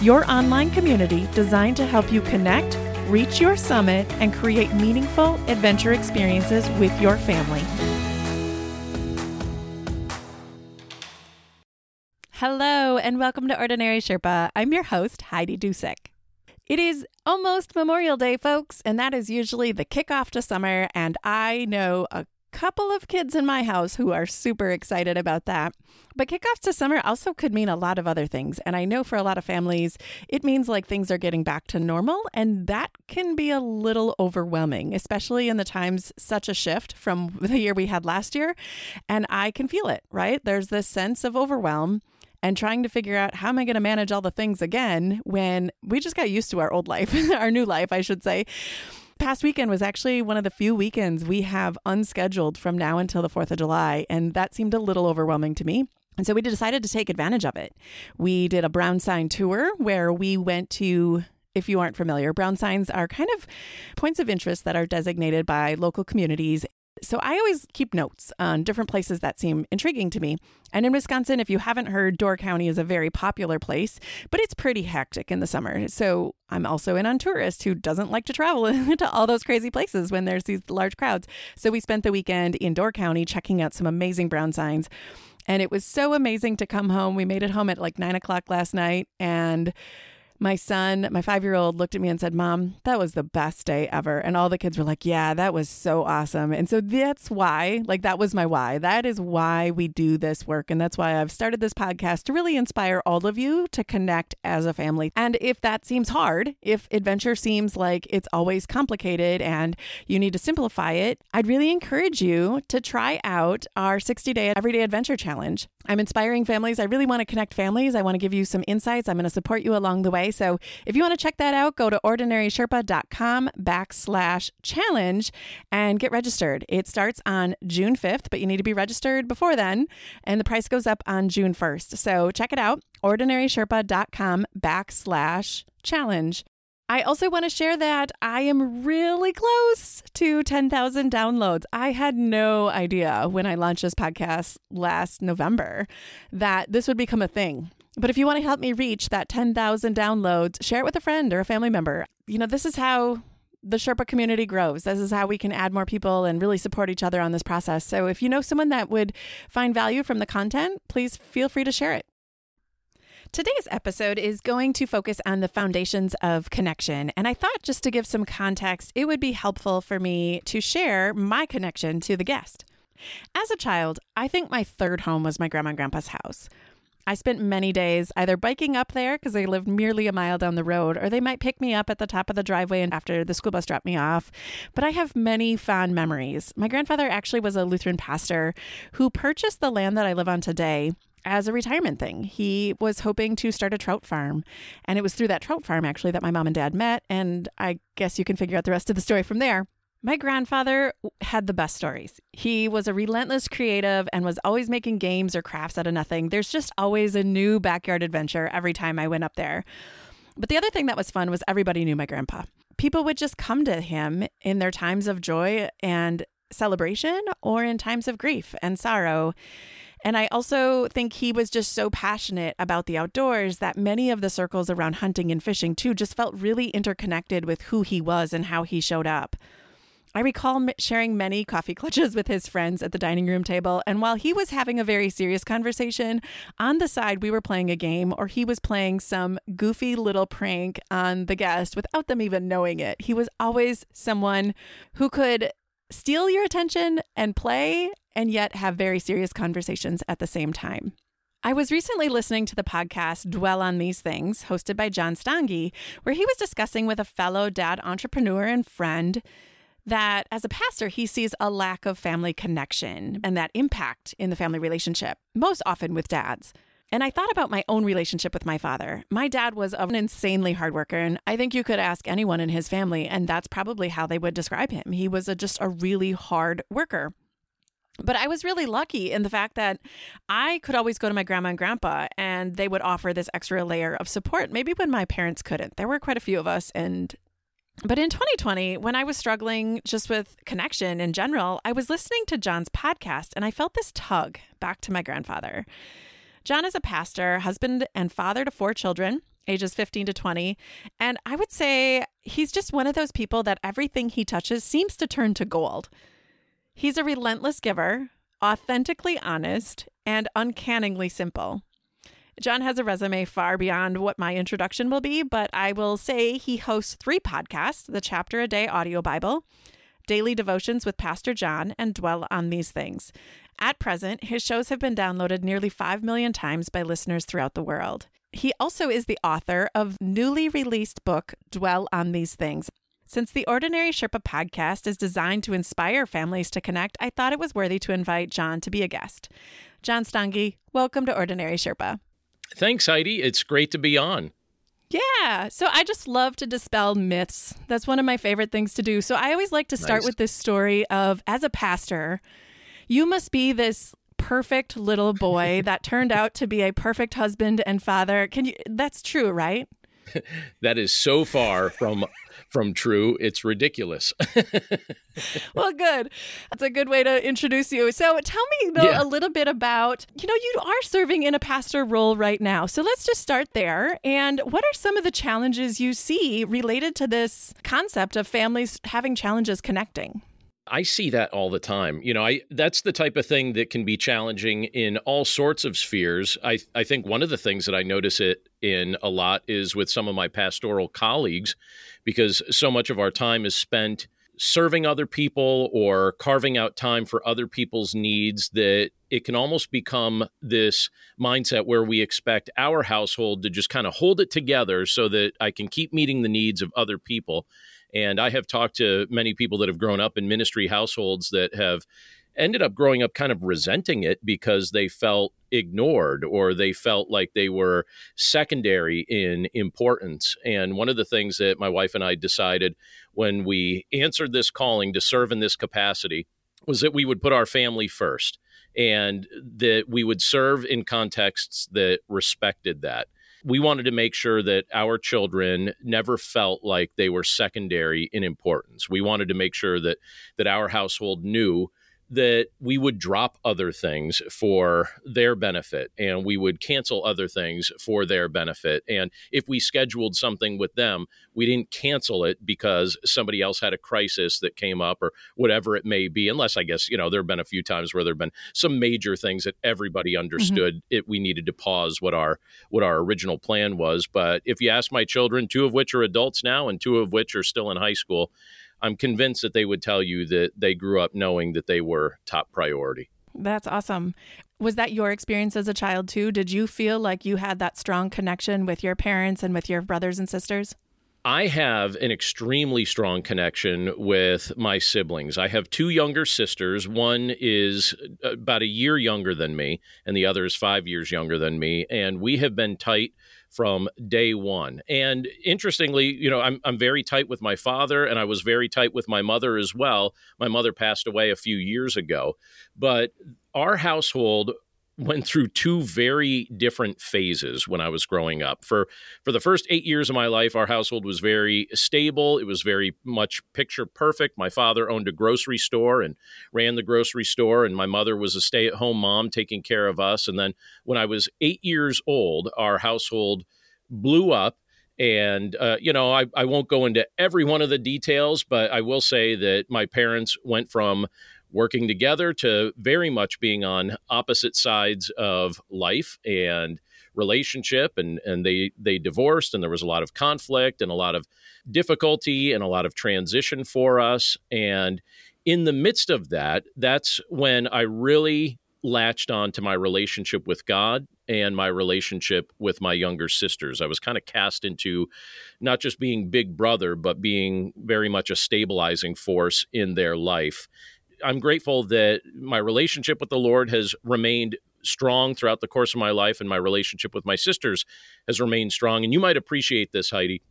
your online community designed to help you connect, reach your summit, and create meaningful adventure experiences with your family. Hello, and welcome to Ordinary Sherpa. I'm your host, Heidi Dusick. It is almost Memorial Day, folks, and that is usually the kickoff to summer. And I know a couple of kids in my house who are super excited about that. But kickoffs to summer also could mean a lot of other things. And I know for a lot of families, it means like things are getting back to normal. And that can be a little overwhelming, especially in the times such a shift from the year we had last year. And I can feel it, right? There's this sense of overwhelm and trying to figure out how am I going to manage all the things again when we just got used to our old life, our new life, I should say past weekend was actually one of the few weekends we have unscheduled from now until the 4th of July. And that seemed a little overwhelming to me. And so we decided to take advantage of it. We did a brown sign tour where we went to if you aren't familiar, brown signs are kind of points of interest that are designated by local communities so I always keep notes on different places that seem intriguing to me. And in Wisconsin, if you haven't heard, Door County is a very popular place, but it's pretty hectic in the summer. So I'm also in on tourist who doesn't like to travel to all those crazy places when there's these large crowds. So we spent the weekend in Door County checking out some amazing brown signs. And it was so amazing to come home. We made it home at like nine o'clock last night and my son, my five year old, looked at me and said, Mom, that was the best day ever. And all the kids were like, Yeah, that was so awesome. And so that's why, like, that was my why. That is why we do this work. And that's why I've started this podcast to really inspire all of you to connect as a family. And if that seems hard, if adventure seems like it's always complicated and you need to simplify it, I'd really encourage you to try out our 60 day everyday adventure challenge. I'm inspiring families. I really want to connect families. I want to give you some insights. I'm going to support you along the way. So if you want to check that out, go to ordinarysherpa.com backslash challenge and get registered. It starts on June 5th, but you need to be registered before then. And the price goes up on June 1st. So check it out, ordinarysherpa.com backslash challenge. I also want to share that I am really close to 10,000 downloads. I had no idea when I launched this podcast last November that this would become a thing. But if you want to help me reach that 10,000 downloads, share it with a friend or a family member. You know, this is how the Sherpa community grows. This is how we can add more people and really support each other on this process. So if you know someone that would find value from the content, please feel free to share it. Today's episode is going to focus on the foundations of connection. And I thought just to give some context, it would be helpful for me to share my connection to the guest. As a child, I think my third home was my grandma and grandpa's house. I spent many days either biking up there because they lived merely a mile down the road, or they might pick me up at the top of the driveway after the school bus dropped me off. But I have many fond memories. My grandfather actually was a Lutheran pastor who purchased the land that I live on today as a retirement thing. He was hoping to start a trout farm. And it was through that trout farm, actually, that my mom and dad met. And I guess you can figure out the rest of the story from there. My grandfather had the best stories. He was a relentless creative and was always making games or crafts out of nothing. There's just always a new backyard adventure every time I went up there. But the other thing that was fun was everybody knew my grandpa. People would just come to him in their times of joy and celebration or in times of grief and sorrow. And I also think he was just so passionate about the outdoors that many of the circles around hunting and fishing, too, just felt really interconnected with who he was and how he showed up. I recall sharing many coffee clutches with his friends at the dining room table, and while he was having a very serious conversation, on the side we were playing a game or he was playing some goofy little prank on the guest without them even knowing it. He was always someone who could steal your attention and play and yet have very serious conversations at the same time. I was recently listening to the podcast Dwell on These Things, hosted by John Stange, where he was discussing with a fellow dad entrepreneur and friend that as a pastor, he sees a lack of family connection and that impact in the family relationship, most often with dads. And I thought about my own relationship with my father. My dad was an insanely hard worker, and I think you could ask anyone in his family, and that's probably how they would describe him. He was a, just a really hard worker. But I was really lucky in the fact that I could always go to my grandma and grandpa and they would offer this extra layer of support, maybe when my parents couldn't. There were quite a few of us. And, but in 2020, when I was struggling just with connection in general, I was listening to John's podcast and I felt this tug back to my grandfather. John is a pastor, husband, and father to four children, ages 15 to 20. And I would say he's just one of those people that everything he touches seems to turn to gold. He's a relentless giver, authentically honest, and uncannily simple. John has a resume far beyond what my introduction will be, but I will say he hosts three podcasts the Chapter a Day Audio Bible, Daily Devotions with Pastor John, and Dwell on These Things. At present, his shows have been downloaded nearly 5 million times by listeners throughout the world. He also is the author of newly released book Dwell on These Things. Since the Ordinary Sherpa podcast is designed to inspire families to connect, I thought it was worthy to invite John to be a guest. John Stange, welcome to Ordinary Sherpa. Thanks, Heidi. It's great to be on. Yeah. So I just love to dispel myths. That's one of my favorite things to do. So I always like to start nice. with this story of as a pastor, you must be this perfect little boy that turned out to be a perfect husband and father. Can you that's true, right? that is so far from from true. It's ridiculous. well, good. That's a good way to introduce you. So, tell me though yeah. a little bit about, you know, you are serving in a pastor role right now. So, let's just start there. And what are some of the challenges you see related to this concept of families having challenges connecting? I see that all the time. You know, I that's the type of thing that can be challenging in all sorts of spheres. I I think one of the things that I notice it in a lot is with some of my pastoral colleagues because so much of our time is spent serving other people or carving out time for other people's needs that it can almost become this mindset where we expect our household to just kind of hold it together so that I can keep meeting the needs of other people. And I have talked to many people that have grown up in ministry households that have ended up growing up kind of resenting it because they felt ignored or they felt like they were secondary in importance. And one of the things that my wife and I decided when we answered this calling to serve in this capacity was that we would put our family first and that we would serve in contexts that respected that we wanted to make sure that our children never felt like they were secondary in importance. We wanted to make sure that that our household knew that we would drop other things for their benefit and we would cancel other things for their benefit. And if we scheduled something with them, we didn't cancel it because somebody else had a crisis that came up or whatever it may be. Unless I guess, you know, there have been a few times where there have been some major things that everybody mm-hmm. understood mm-hmm. it we needed to pause what our what our original plan was. But if you ask my children, two of which are adults now and two of which are still in high school, I'm convinced that they would tell you that they grew up knowing that they were top priority. That's awesome. Was that your experience as a child too? Did you feel like you had that strong connection with your parents and with your brothers and sisters? I have an extremely strong connection with my siblings. I have two younger sisters. One is uh, about a year younger than me, and the other is five years younger than me. And we have been tight from day one. And interestingly, you know, I'm, I'm very tight with my father and I was very tight with my mother as well. My mother passed away a few years ago, but our household went through two very different phases when I was growing up. For for the first 8 years of my life, our household was very stable. It was very much picture perfect. My father owned a grocery store and ran the grocery store and my mother was a stay-at-home mom taking care of us. And then when I was 8 years old, our household blew up and, uh, you know, I, I won't go into every one of the details, but I will say that my parents went from working together to very much being on opposite sides of life and relationship and and they they divorced and there was a lot of conflict and a lot of difficulty and a lot of transition for us and in the midst of that that's when I really latched on to my relationship with God and my relationship with my younger sisters. I was kind of cast into not just being big brother, but being very much a stabilizing force in their life. I'm grateful that my relationship with the Lord has remained strong throughout the course of my life, and my relationship with my sisters has remained strong. And you might appreciate this, Heidi.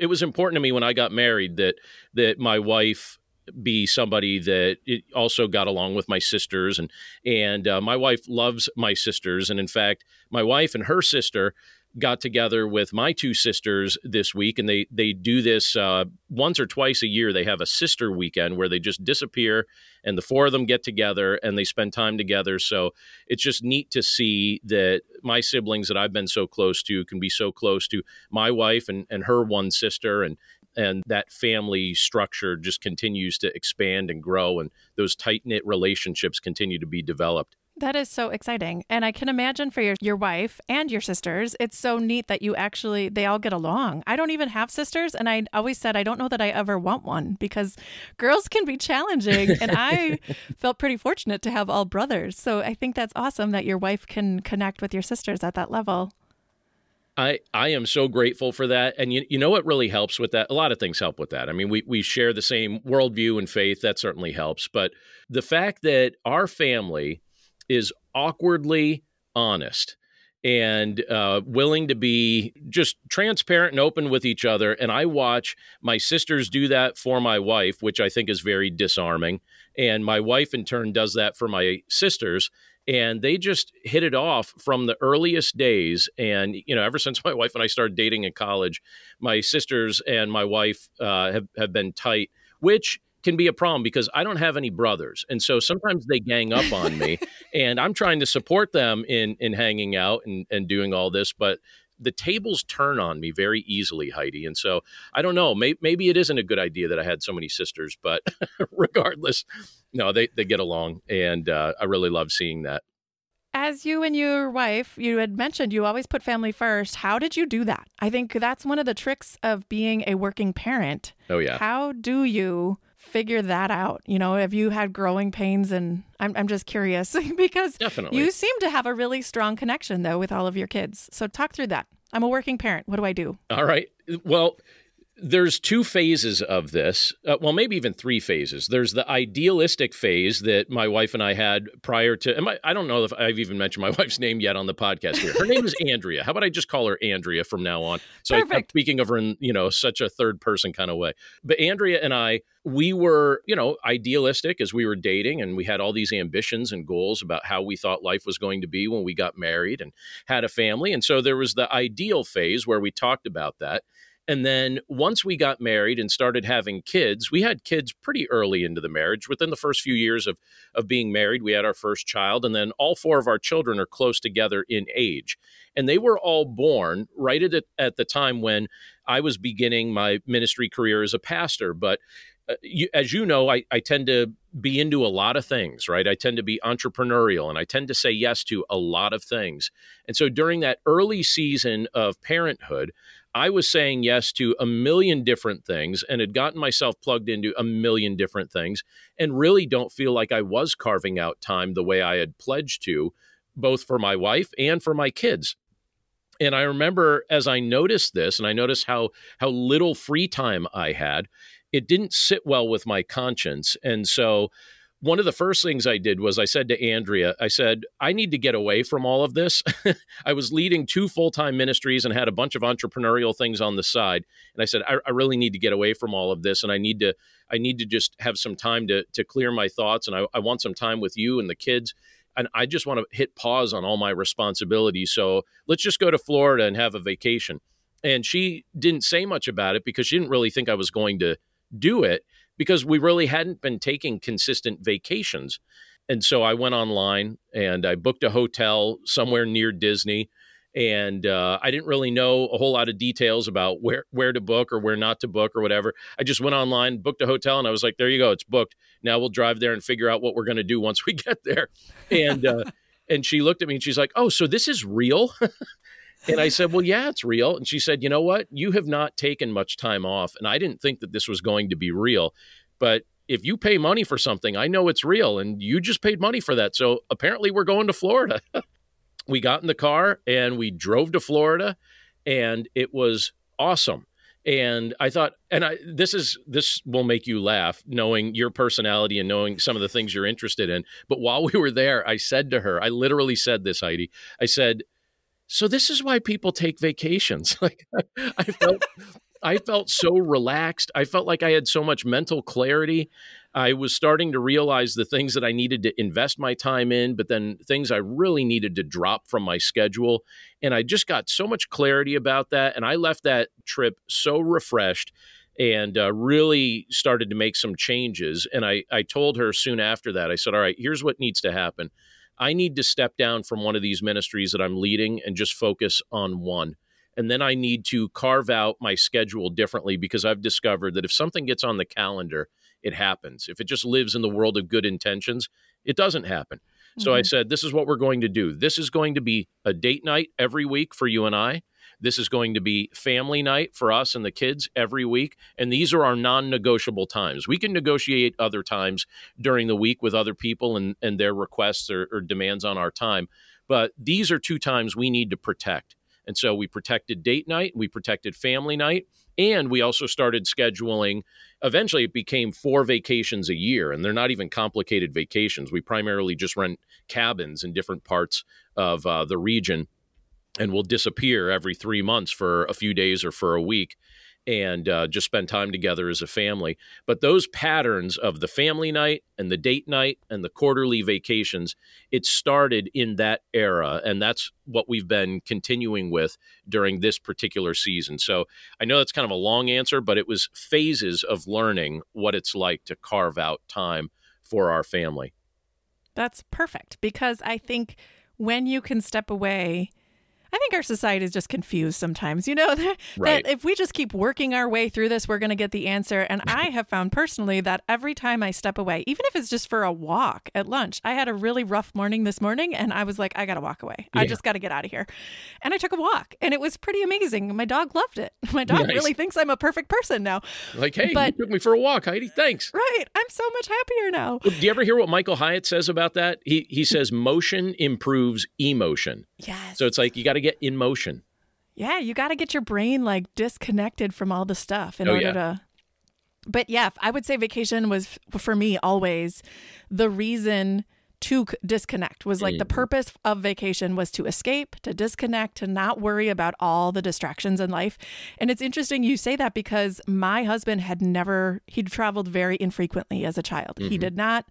It was important to me when I got married that that my wife be somebody that also got along with my sisters and and uh, my wife loves my sisters and in fact my wife and her sister got together with my two sisters this week, and they they do this uh, once or twice a year. They have a sister weekend where they just disappear, and the four of them get together and they spend time together. So it's just neat to see that my siblings that I've been so close to can be so close to my wife and, and her one sister, and and that family structure just continues to expand and grow, and those tight knit relationships continue to be developed. That is so exciting. And I can imagine for your your wife and your sisters, it's so neat that you actually they all get along. I don't even have sisters and I always said I don't know that I ever want one because girls can be challenging and I felt pretty fortunate to have all brothers. So I think that's awesome that your wife can connect with your sisters at that level. I, I am so grateful for that. And you, you know what really helps with that? A lot of things help with that. I mean, we, we share the same worldview and faith. That certainly helps. But the fact that our family is awkwardly honest and uh, willing to be just transparent and open with each other. And I watch my sisters do that for my wife, which I think is very disarming. And my wife, in turn, does that for my sisters. And they just hit it off from the earliest days. And, you know, ever since my wife and I started dating in college, my sisters and my wife uh, have, have been tight, which can be a problem because I don't have any brothers. And so sometimes they gang up on me and I'm trying to support them in in hanging out and, and doing all this, but the tables turn on me very easily, Heidi. And so I don't know, may, maybe it isn't a good idea that I had so many sisters, but regardless, no, they, they get along. And uh, I really love seeing that. As you and your wife, you had mentioned you always put family first. How did you do that? I think that's one of the tricks of being a working parent. Oh, yeah. How do you figure that out? You know, have you had growing pains? And I'm, I'm just curious because Definitely. you seem to have a really strong connection, though, with all of your kids. So talk through that. I'm a working parent. What do I do? All right. Well, there's two phases of this. Uh, well, maybe even three phases. There's the idealistic phase that my wife and I had prior to. I, I don't know if I've even mentioned my wife's name yet on the podcast here. Her name is Andrea. How about I just call her Andrea from now on? So I, am speaking of her in you know such a third person kind of way. But Andrea and I, we were you know idealistic as we were dating, and we had all these ambitions and goals about how we thought life was going to be when we got married and had a family. And so there was the ideal phase where we talked about that. And then once we got married and started having kids, we had kids pretty early into the marriage. Within the first few years of, of being married, we had our first child. And then all four of our children are close together in age. And they were all born right at, at the time when I was beginning my ministry career as a pastor. But uh, you, as you know, I, I tend to be into a lot of things, right? I tend to be entrepreneurial and I tend to say yes to a lot of things. And so during that early season of parenthood, I was saying yes to a million different things and had gotten myself plugged into a million different things and really don't feel like I was carving out time the way I had pledged to, both for my wife and for my kids. And I remember as I noticed this and I noticed how how little free time I had, it didn't sit well with my conscience. And so one of the first things I did was I said to Andrea, I said, I need to get away from all of this. I was leading two full time ministries and had a bunch of entrepreneurial things on the side. And I said, I, I, really need to get away from all of this. And I need to, I need to just have some time to, to clear my thoughts. And I, I want some time with you and the kids. And I just want to hit pause on all my responsibilities. So let's just go to Florida and have a vacation. And she didn't say much about it because she didn't really think I was going to do it because we really hadn't been taking consistent vacations. And so I went online and I booked a hotel somewhere near Disney. And uh, I didn't really know a whole lot of details about where, where to book or where not to book or whatever. I just went online, booked a hotel, and I was like, there you go, it's booked. Now we'll drive there and figure out what we're going to do once we get there. And, uh, and she looked at me and she's like, oh, so this is real? And I said, Well, yeah, it's real. And she said, You know what? You have not taken much time off. And I didn't think that this was going to be real. But if you pay money for something, I know it's real. And you just paid money for that. So apparently we're going to Florida. we got in the car and we drove to Florida and it was awesome. and I thought, and I this is this will make you laugh, knowing your personality and knowing some of the things you're interested in. But while we were there, I said to her, I literally said this, Heidi. I said, "So this is why people take vacations." Like I felt, I felt so relaxed. I felt like I had so much mental clarity. I was starting to realize the things that I needed to invest my time in, but then things I really needed to drop from my schedule. And I just got so much clarity about that. And I left that trip so refreshed and uh, really started to make some changes. And I, I told her soon after that, I said, All right, here's what needs to happen. I need to step down from one of these ministries that I'm leading and just focus on one. And then I need to carve out my schedule differently because I've discovered that if something gets on the calendar, it happens. If it just lives in the world of good intentions, it doesn't happen. Mm-hmm. So I mm-hmm. said, This is what we're going to do. This is going to be a date night every week for you and I. This is going to be family night for us and the kids every week. And these are our non negotiable times. We can negotiate other times during the week with other people and, and their requests or, or demands on our time. But these are two times we need to protect. And so we protected date night, we protected family night, and we also started scheduling. Eventually, it became four vacations a year, and they're not even complicated vacations. We primarily just rent cabins in different parts of uh, the region and we'll disappear every three months for a few days or for a week and uh, just spend time together as a family. But those patterns of the family night and the date night and the quarterly vacations, it started in that era. And that's what we've been continuing with during this particular season. So I know that's kind of a long answer, but it was phases of learning what it's like to carve out time for our family. That's perfect because I think when you can step away I think our society is just confused sometimes. You know, that, right. that if we just keep working our way through this, we're going to get the answer. And I have found personally that every time I step away, even if it's just for a walk at lunch, I had a really rough morning this morning and I was like, I got to walk away. Yeah. I just got to get out of here. And I took a walk and it was pretty amazing. My dog loved it. My dog nice. really thinks I'm a perfect person now. Like, hey, but, you took me for a walk, Heidi. Thanks. Right. I'm so much happier now. Do you ever hear what Michael Hyatt says about that? He, he says motion improves emotion. Yes. So it's like you got to get in motion. Yeah, you got to get your brain like disconnected from all the stuff in oh, order yeah. to. But yeah, I would say vacation was for me always the reason to disconnect was like the purpose of vacation was to escape, to disconnect, to not worry about all the distractions in life. And it's interesting you say that because my husband had never, he'd traveled very infrequently as a child. Mm-hmm. He did not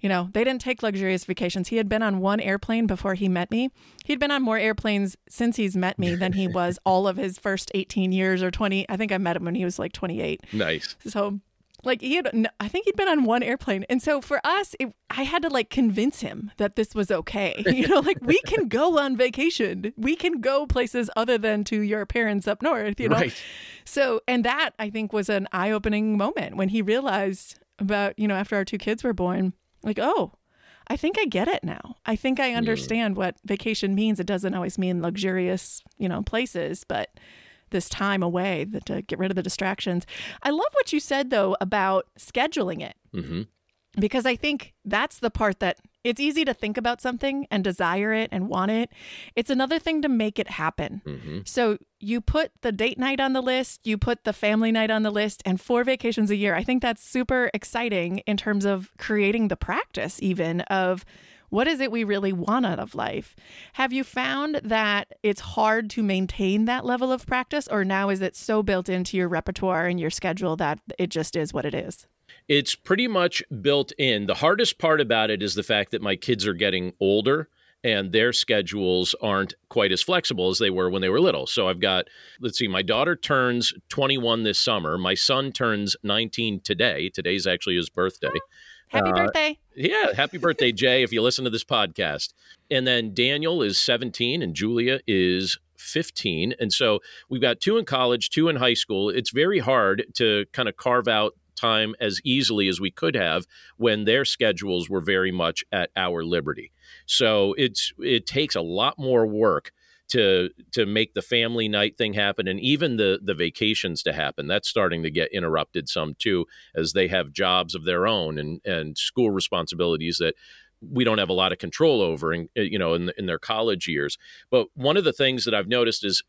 you know, they didn't take luxurious vacations. He had been on one airplane before he met me. He'd been on more airplanes since he's met me than he was all of his first 18 years or 20. I think I met him when he was like 28. Nice. So, like, he had, I think he'd been on one airplane. And so for us, it, I had to like convince him that this was okay. You know, like, we can go on vacation, we can go places other than to your parents up north, you know? Right. So, and that I think was an eye opening moment when he realized about, you know, after our two kids were born like, oh, I think I get it now. I think I understand mm. what vacation means. It doesn't always mean luxurious, you know, places, but this time away to get rid of the distractions. I love what you said though about scheduling it. Mm-hmm because I think that's the part that it's easy to think about something and desire it and want it. It's another thing to make it happen. Mm-hmm. So you put the date night on the list, you put the family night on the list, and four vacations a year. I think that's super exciting in terms of creating the practice, even of what is it we really want out of life? Have you found that it's hard to maintain that level of practice, or now is it so built into your repertoire and your schedule that it just is what it is? It's pretty much built in. The hardest part about it is the fact that my kids are getting older and their schedules aren't quite as flexible as they were when they were little. So I've got, let's see, my daughter turns 21 this summer. My son turns 19 today. Today's actually his birthday. Happy uh, birthday. Yeah, happy birthday, Jay, if you listen to this podcast. And then Daniel is 17 and Julia is 15. And so we've got two in college, two in high school. It's very hard to kind of carve out time as easily as we could have when their schedules were very much at our liberty. So it's it takes a lot more work to to make the family night thing happen and even the the vacations to happen that's starting to get interrupted some too as they have jobs of their own and and school responsibilities that we don't have a lot of control over in you know in, in their college years but one of the things that i've noticed is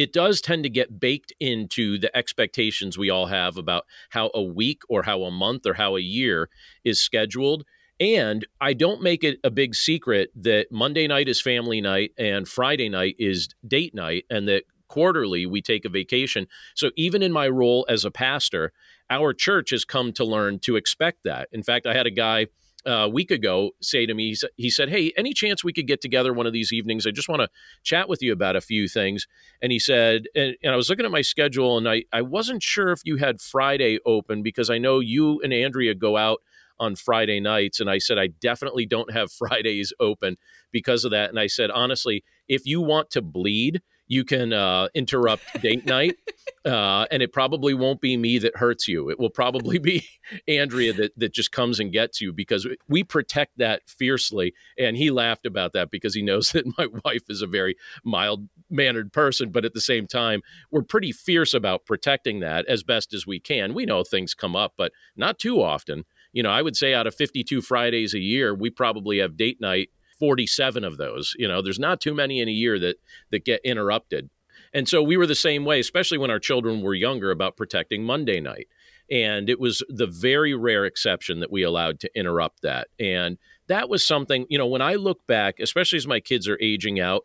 it does tend to get baked into the expectations we all have about how a week or how a month or how a year is scheduled. And I don't make it a big secret that Monday night is family night and Friday night is date night, and that quarterly we take a vacation. So even in my role as a pastor, our church has come to learn to expect that. In fact, I had a guy a week ago say to me, he said, Hey, any chance we could get together one of these evenings? I just want to chat with you about a few things. And he said, and, and, I was looking at my schedule and I, I wasn't sure if you had Friday open because I know you and Andrea go out on Friday nights. And I said, I definitely don't have Fridays open because of that. And I said, honestly, if you want to bleed, you can uh, interrupt date night, uh, and it probably won't be me that hurts you. It will probably be Andrea that that just comes and gets you because we protect that fiercely. And he laughed about that because he knows that my wife is a very mild mannered person, but at the same time, we're pretty fierce about protecting that as best as we can. We know things come up, but not too often. You know, I would say out of 52 Fridays a year, we probably have date night 47 of those. You know, there's not too many in a year that that get interrupted. And so we were the same way, especially when our children were younger about protecting Monday night. And it was the very rare exception that we allowed to interrupt that. And that was something, you know, when I look back, especially as my kids are aging out,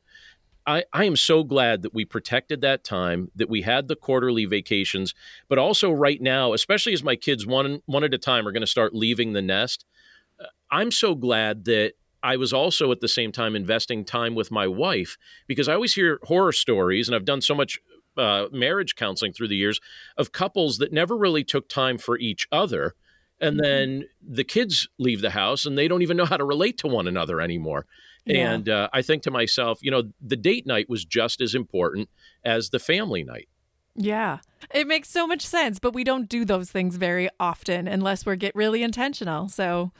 I, I am so glad that we protected that time, that we had the quarterly vacations, but also right now, especially as my kids one one at a time are going to start leaving the nest, uh, I'm so glad that I was also at the same time investing time with my wife because I always hear horror stories, and I've done so much uh, marriage counseling through the years of couples that never really took time for each other. And mm-hmm. then the kids leave the house and they don't even know how to relate to one another anymore. Yeah. And uh, I think to myself, you know, the date night was just as important as the family night. Yeah. It makes so much sense, but we don't do those things very often unless we're get really intentional. So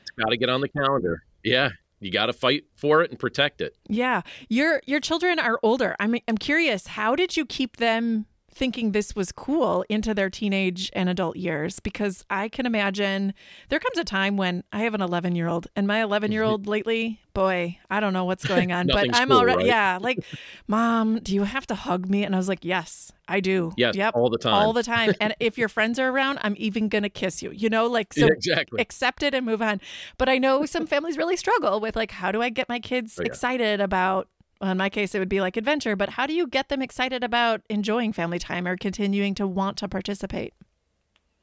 it's got to get on the calendar. Yeah, you got to fight for it and protect it. Yeah. Your your children are older. I'm I'm curious, how did you keep them thinking this was cool into their teenage and adult years because I can imagine there comes a time when I have an 11 year old and my mm-hmm. 11 year old lately, boy, I don't know what's going on, but I'm cool, already, right? yeah, like, mom, do you have to hug me? And I was like, yes, I do. Yes, yep, all the time. All the time. and if your friends are around, I'm even going to kiss you, you know, like, so yeah, exactly. accept it and move on. But I know some families really struggle with, like, how do I get my kids oh, yeah. excited about well, in my case, it would be like adventure, but how do you get them excited about enjoying family time or continuing to want to participate?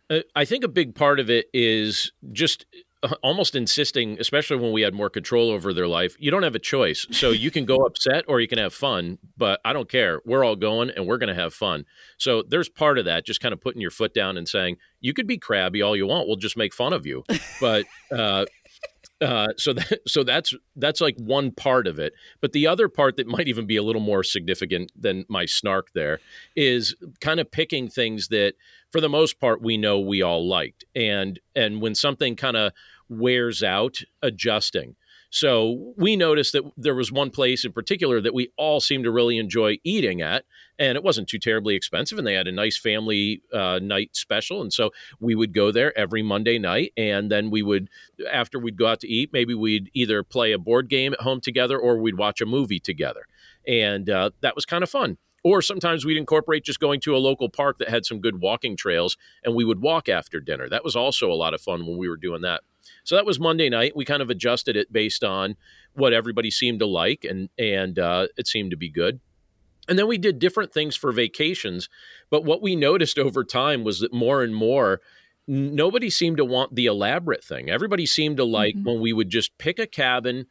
Uh, I think a big part of it is just uh, almost insisting, especially when we had more control over their life, you don't have a choice. So you can go upset or you can have fun, but I don't care. We're all going and we're going to have fun. So there's part of that, just kind of putting your foot down and saying, you could be crabby all you want. We'll just make fun of you. But, uh, uh, so that, so that's that's like one part of it. But the other part that might even be a little more significant than my snark there is kind of picking things that, for the most part, we know we all liked, and and when something kind of wears out, adjusting. So we noticed that there was one place in particular that we all seemed to really enjoy eating at, and it wasn't too terribly expensive, and they had a nice family uh, night special, and so we would go there every Monday night, and then we would, after we'd go out to eat, maybe we'd either play a board game at home together or we'd watch a movie together, and uh, that was kind of fun. Or sometimes we'd incorporate just going to a local park that had some good walking trails, and we would walk after dinner. That was also a lot of fun when we were doing that. So that was Monday night. We kind of adjusted it based on what everybody seemed to like, and and uh, it seemed to be good. And then we did different things for vacations. But what we noticed over time was that more and more, nobody seemed to want the elaborate thing. Everybody seemed to like mm-hmm. when we would just pick a cabin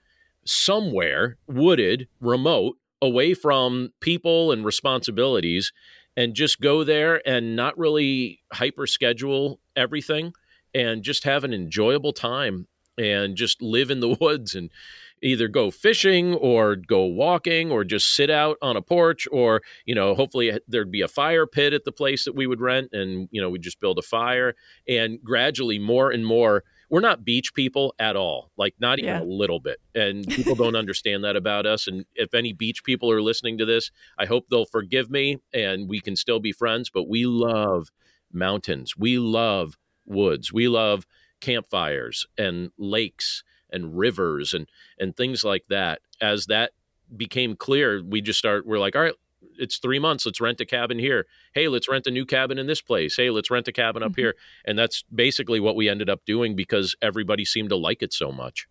somewhere, wooded, remote, away from people and responsibilities, and just go there and not really hyper schedule everything and just have an enjoyable time and just live in the woods and either go fishing or go walking or just sit out on a porch or you know hopefully eh, there'd be a fire pit at the place that we would rent and you know we just build a fire. And gradually more and more we're not beach people at all like not even yeah. a little bit. And people don't understand that about us. And if any beach people are listening to this i hope they'll forgive me and we can still be friends. But we love mountains. We love woods. We love campfires and lakes and rivers and and things like that. As that became clear, we just start. We're like, all right, it's three months. Let's rent a cabin here. Hey, let's rent a new cabin in this place. Hey, let's rent a cabin up mm-hmm. here. And that's basically what we ended up doing because everybody seemed to like it so much.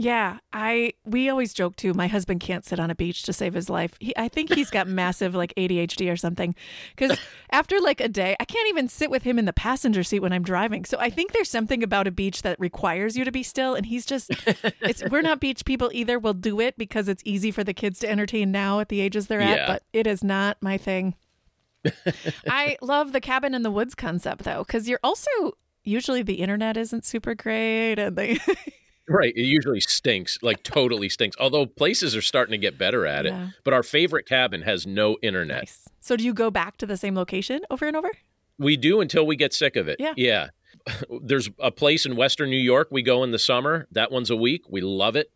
Yeah, I we always joke too. My husband can't sit on a beach to save his life. He, I think he's got massive like ADHD or something. Because after like a day, I can't even sit with him in the passenger seat when I'm driving. So I think there's something about a beach that requires you to be still, and he's just. It's we're not beach people either. We'll do it because it's easy for the kids to entertain now at the ages they're at, but it is not my thing. I love the cabin in the woods concept though, because you're also usually the internet isn't super great and they Right. It usually stinks, like totally stinks. Although places are starting to get better at it. But our favorite cabin has no internet. Nice. So do you go back to the same location over and over? We do until we get sick of it. Yeah. Yeah. There's a place in Western New York we go in the summer. That one's a week. We love it.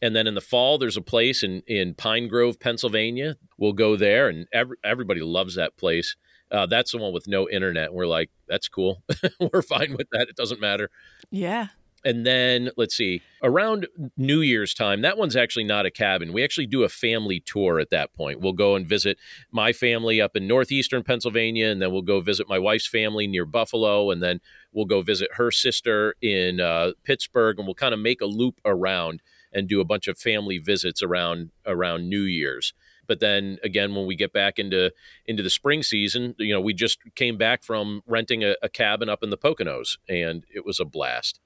And then in the fall, there's a place in, in Pine Grove, Pennsylvania. We'll go there, and every, everybody loves that place. Uh, that's the one with no internet. We're like, that's cool. We're fine with that. It doesn't matter. Yeah. And then let's see, around New Year's time, that one's actually not a cabin. We actually do a family tour at that point. We'll go and visit my family up in northeastern Pennsylvania, and then we'll go visit my wife's family near Buffalo, and then we'll go visit her sister in uh, Pittsburgh, and we'll kind of make a loop around and do a bunch of family visits around around New Year's but then again when we get back into into the spring season you know we just came back from renting a, a cabin up in the poconos and it was a blast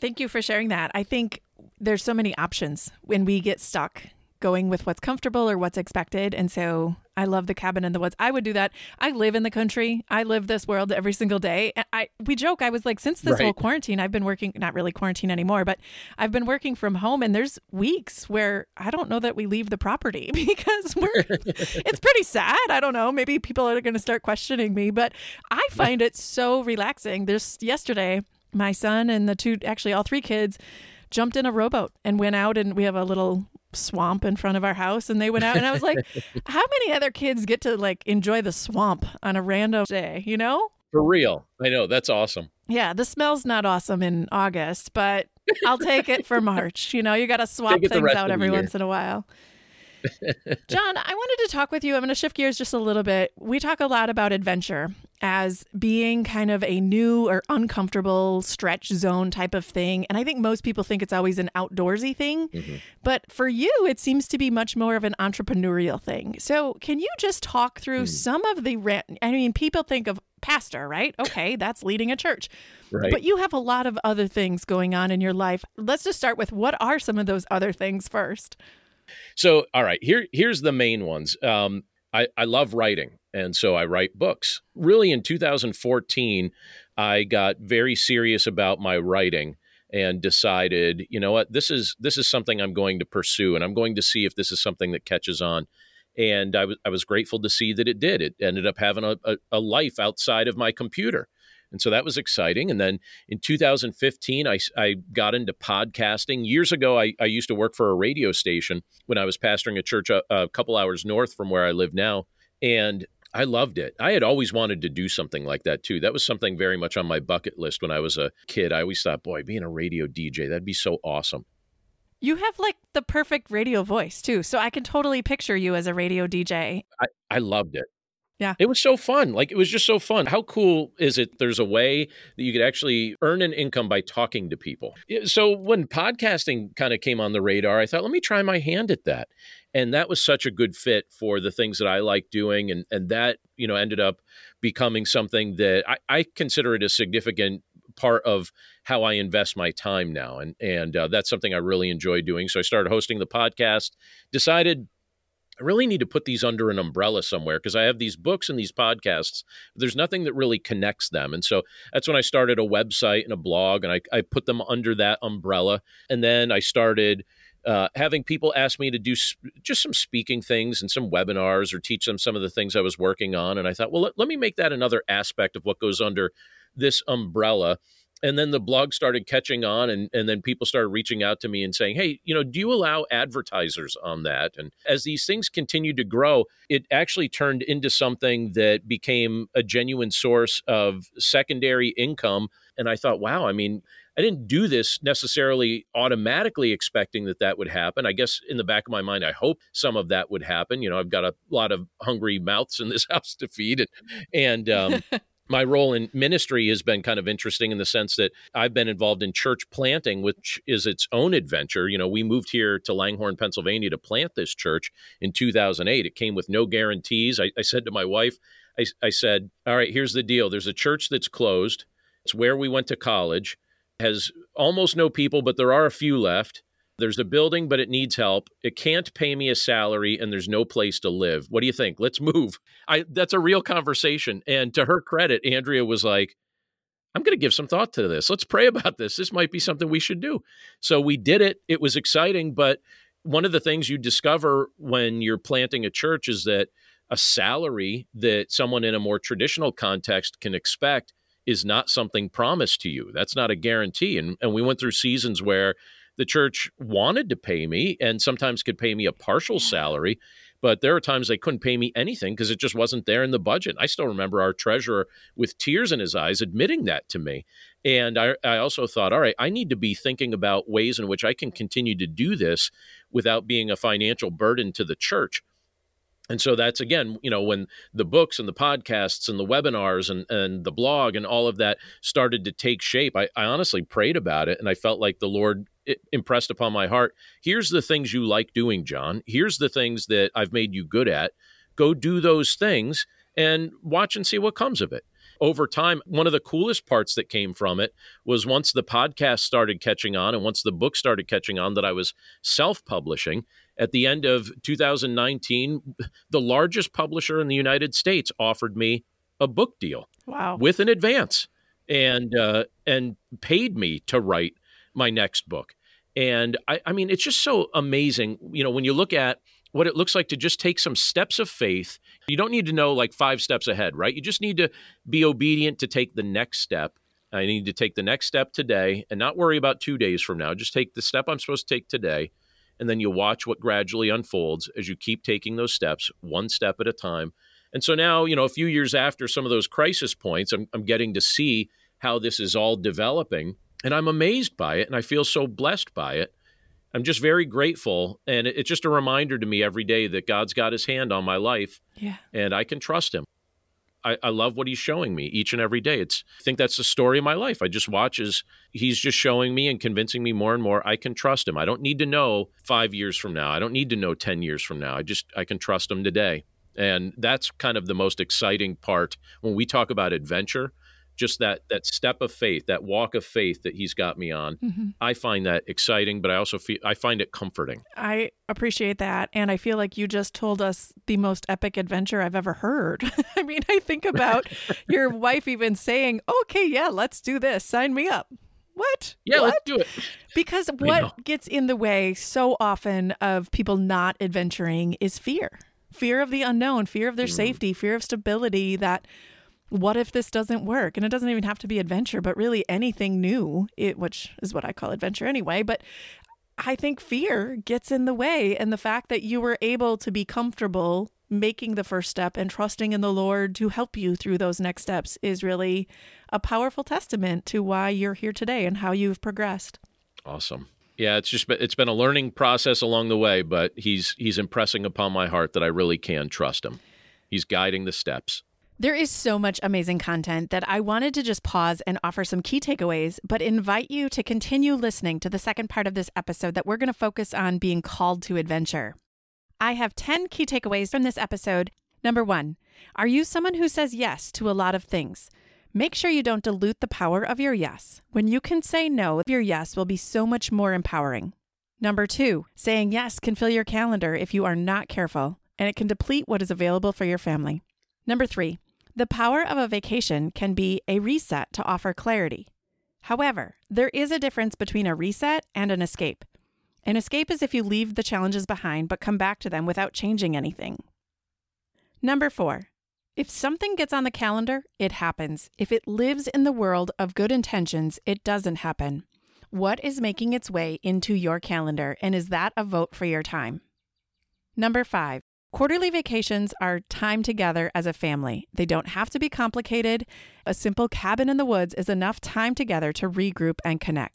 Thank you for sharing that. I think there's so many options when we get stuck going with what's comfortable or what's expected. And so I love the cabin in the woods. I would do that. I live in the country. I live this world every single day. I we joke. I was like, since this right. whole quarantine, I've been working not really quarantine anymore, but I've been working from home. And there's weeks where I don't know that we leave the property because we're. it's pretty sad. I don't know. Maybe people are going to start questioning me, but I find it so relaxing. There's yesterday my son and the two, actually all three kids, jumped in a rowboat and went out, and we have a little swamp in front of our house and they went out and I was like how many other kids get to like enjoy the swamp on a random day you know? For real. I know. That's awesome. Yeah the smell's not awesome in August but I'll take it for March you know? You got to swap things out every once in a while John, I wanted to talk with you. I'm going to shift gears just a little bit. We talk a lot about adventure as being kind of a new or uncomfortable stretch zone type of thing. And I think most people think it's always an outdoorsy thing. Mm-hmm. But for you, it seems to be much more of an entrepreneurial thing. So, can you just talk through mm. some of the, I mean, people think of pastor, right? Okay, that's leading a church. Right. But you have a lot of other things going on in your life. Let's just start with what are some of those other things first? So, all right, here here's the main ones. Um, I, I love writing, and so I write books. Really, in 2014, I got very serious about my writing and decided, you know what, this is this is something I'm going to pursue, and I'm going to see if this is something that catches on. And I was I was grateful to see that it did. It ended up having a, a, a life outside of my computer. And so that was exciting. And then in 2015, I, I got into podcasting. Years ago, I, I used to work for a radio station when I was pastoring a church a, a couple hours north from where I live now. And I loved it. I had always wanted to do something like that too. That was something very much on my bucket list when I was a kid. I always thought, boy, being a radio DJ, that'd be so awesome. You have like the perfect radio voice too. So I can totally picture you as a radio DJ. I, I loved it. Yeah. It was so fun. Like it was just so fun. How cool is it? There's a way that you could actually earn an income by talking to people. So when podcasting kind of came on the radar, I thought, let me try my hand at that. And that was such a good fit for the things that I like doing. And and that, you know, ended up becoming something that I, I consider it a significant part of how I invest my time now. And and uh, that's something I really enjoy doing. So I started hosting the podcast, decided I really need to put these under an umbrella somewhere because I have these books and these podcasts. There's nothing that really connects them. And so that's when I started a website and a blog and I, I put them under that umbrella. And then I started uh, having people ask me to do sp- just some speaking things and some webinars or teach them some of the things I was working on. And I thought, well, let, let me make that another aspect of what goes under this umbrella and then the blog started catching on and, and then people started reaching out to me and saying hey you know do you allow advertisers on that and as these things continued to grow it actually turned into something that became a genuine source of secondary income and i thought wow i mean I didn't do this necessarily automatically expecting that that would happen. I guess in the back of my mind, I hope some of that would happen. You know, I've got a lot of hungry mouths in this house to feed, and, and um, my role in ministry has been kind of interesting in the sense that I've been involved in church planting, which is its own adventure. You know, we moved here to Langhorne, Pennsylvania to plant this church in 2008. It came with no guarantees. I, I said to my wife, I, I said, All right, here's the deal. There's a church that's closed, it's where we went to college, has almost no people, but there are a few left. There's a building, but it needs help. It can't pay me a salary, and there's no place to live. What do you think? Let's move. I that's a real conversation. And to her credit, Andrea was like, I'm going to give some thought to this. Let's pray about this. This might be something we should do. So we did it. It was exciting, but one of the things you discover when you're planting a church is that a salary that someone in a more traditional context can expect is not something promised to you. That's not a guarantee. And and we went through seasons where the church wanted to pay me and sometimes could pay me a partial salary but there are times they couldn't pay me anything because it just wasn't there in the budget. I still remember our treasurer with tears in his eyes admitting that to me. And I, I, also thought, all right, I need to be thinking about ways in which I can continue to do this without being a financial burden to the church. And so that's again, you know, when the books and the podcasts and the webinars and, and the blog and all of that started to take shape, I, I honestly prayed about it and I felt like the Lord impressed upon my heart. Here's the things you like doing, John. Here's the things that I've made you good at. Go do those things and watch and see what comes of it over time, one of the coolest parts that came from it was once the podcast started catching on and once the book started catching on that I was self publishing. At the end of 2019, the largest publisher in the United States offered me a book deal. Wow. With an advance and uh, and paid me to write my next book. And I, I mean, it's just so amazing. You know, when you look at what it looks like to just take some steps of faith. You don't need to know like five steps ahead, right? You just need to be obedient to take the next step. I need to take the next step today and not worry about two days from now. Just take the step I'm supposed to take today. And then you watch what gradually unfolds as you keep taking those steps, one step at a time. And so now, you know, a few years after some of those crisis points, I'm, I'm getting to see how this is all developing. And I'm amazed by it. And I feel so blessed by it. I'm just very grateful. And it's just a reminder to me every day that God's got his hand on my life yeah. and I can trust him. I, I, love what he's showing me each and every day. It's I think that's the story of my life. I just watch as he's just showing me and convincing me more and more I can trust him. I don't need to know five years from now. I don't need to know ten years from now. I just I can trust him today. And that's kind of the most exciting part when we talk about adventure just that that step of faith, that walk of faith that he's got me on. Mm-hmm. I find that exciting, but I also feel I find it comforting. I appreciate that, and I feel like you just told us the most epic adventure I've ever heard. I mean, I think about your wife even saying, "Okay, yeah, let's do this. Sign me up." What? Yeah, what? let's do it. Because what gets in the way so often of people not adventuring is fear. Fear of the unknown, fear of their mm. safety, fear of stability that what if this doesn't work? And it doesn't even have to be adventure, but really anything new, it, which is what I call adventure anyway. But I think fear gets in the way. And the fact that you were able to be comfortable making the first step and trusting in the Lord to help you through those next steps is really a powerful testament to why you're here today and how you've progressed. Awesome. Yeah, it's just it's been a learning process along the way, but he's he's impressing upon my heart that I really can trust him. He's guiding the steps. There is so much amazing content that I wanted to just pause and offer some key takeaways, but invite you to continue listening to the second part of this episode that we're going to focus on being called to adventure. I have 10 key takeaways from this episode. Number one, are you someone who says yes to a lot of things? Make sure you don't dilute the power of your yes. When you can say no, your yes will be so much more empowering. Number two, saying yes can fill your calendar if you are not careful, and it can deplete what is available for your family. Number three, the power of a vacation can be a reset to offer clarity. However, there is a difference between a reset and an escape. An escape is if you leave the challenges behind but come back to them without changing anything. Number four, if something gets on the calendar, it happens. If it lives in the world of good intentions, it doesn't happen. What is making its way into your calendar, and is that a vote for your time? Number five, Quarterly vacations are time together as a family. They don't have to be complicated. A simple cabin in the woods is enough time together to regroup and connect.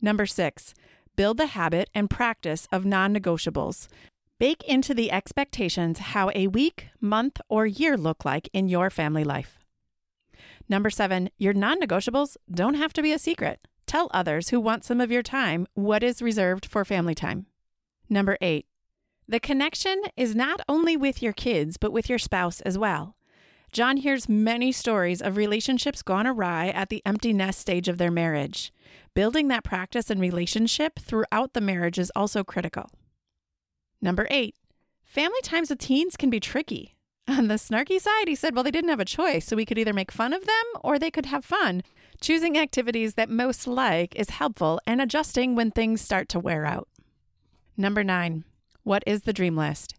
Number six, build the habit and practice of non negotiables. Bake into the expectations how a week, month, or year look like in your family life. Number seven, your non negotiables don't have to be a secret. Tell others who want some of your time what is reserved for family time. Number eight, the connection is not only with your kids, but with your spouse as well. John hears many stories of relationships gone awry at the empty nest stage of their marriage. Building that practice and relationship throughout the marriage is also critical. Number eight, family times with teens can be tricky. On the snarky side, he said, well, they didn't have a choice, so we could either make fun of them or they could have fun. Choosing activities that most like is helpful and adjusting when things start to wear out. Number nine, what is the dream list?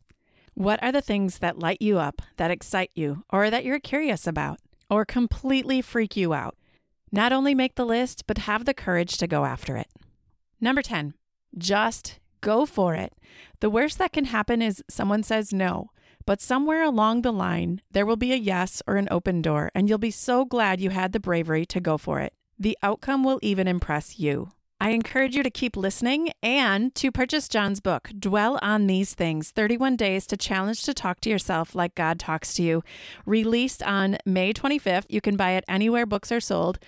What are the things that light you up, that excite you, or that you're curious about, or completely freak you out? Not only make the list, but have the courage to go after it. Number 10, just go for it. The worst that can happen is someone says no, but somewhere along the line, there will be a yes or an open door, and you'll be so glad you had the bravery to go for it. The outcome will even impress you. I encourage you to keep listening and to purchase John's book, Dwell on These Things 31 Days to Challenge to Talk to Yourself Like God Talks to You. Released on May 25th. You can buy it anywhere books are sold.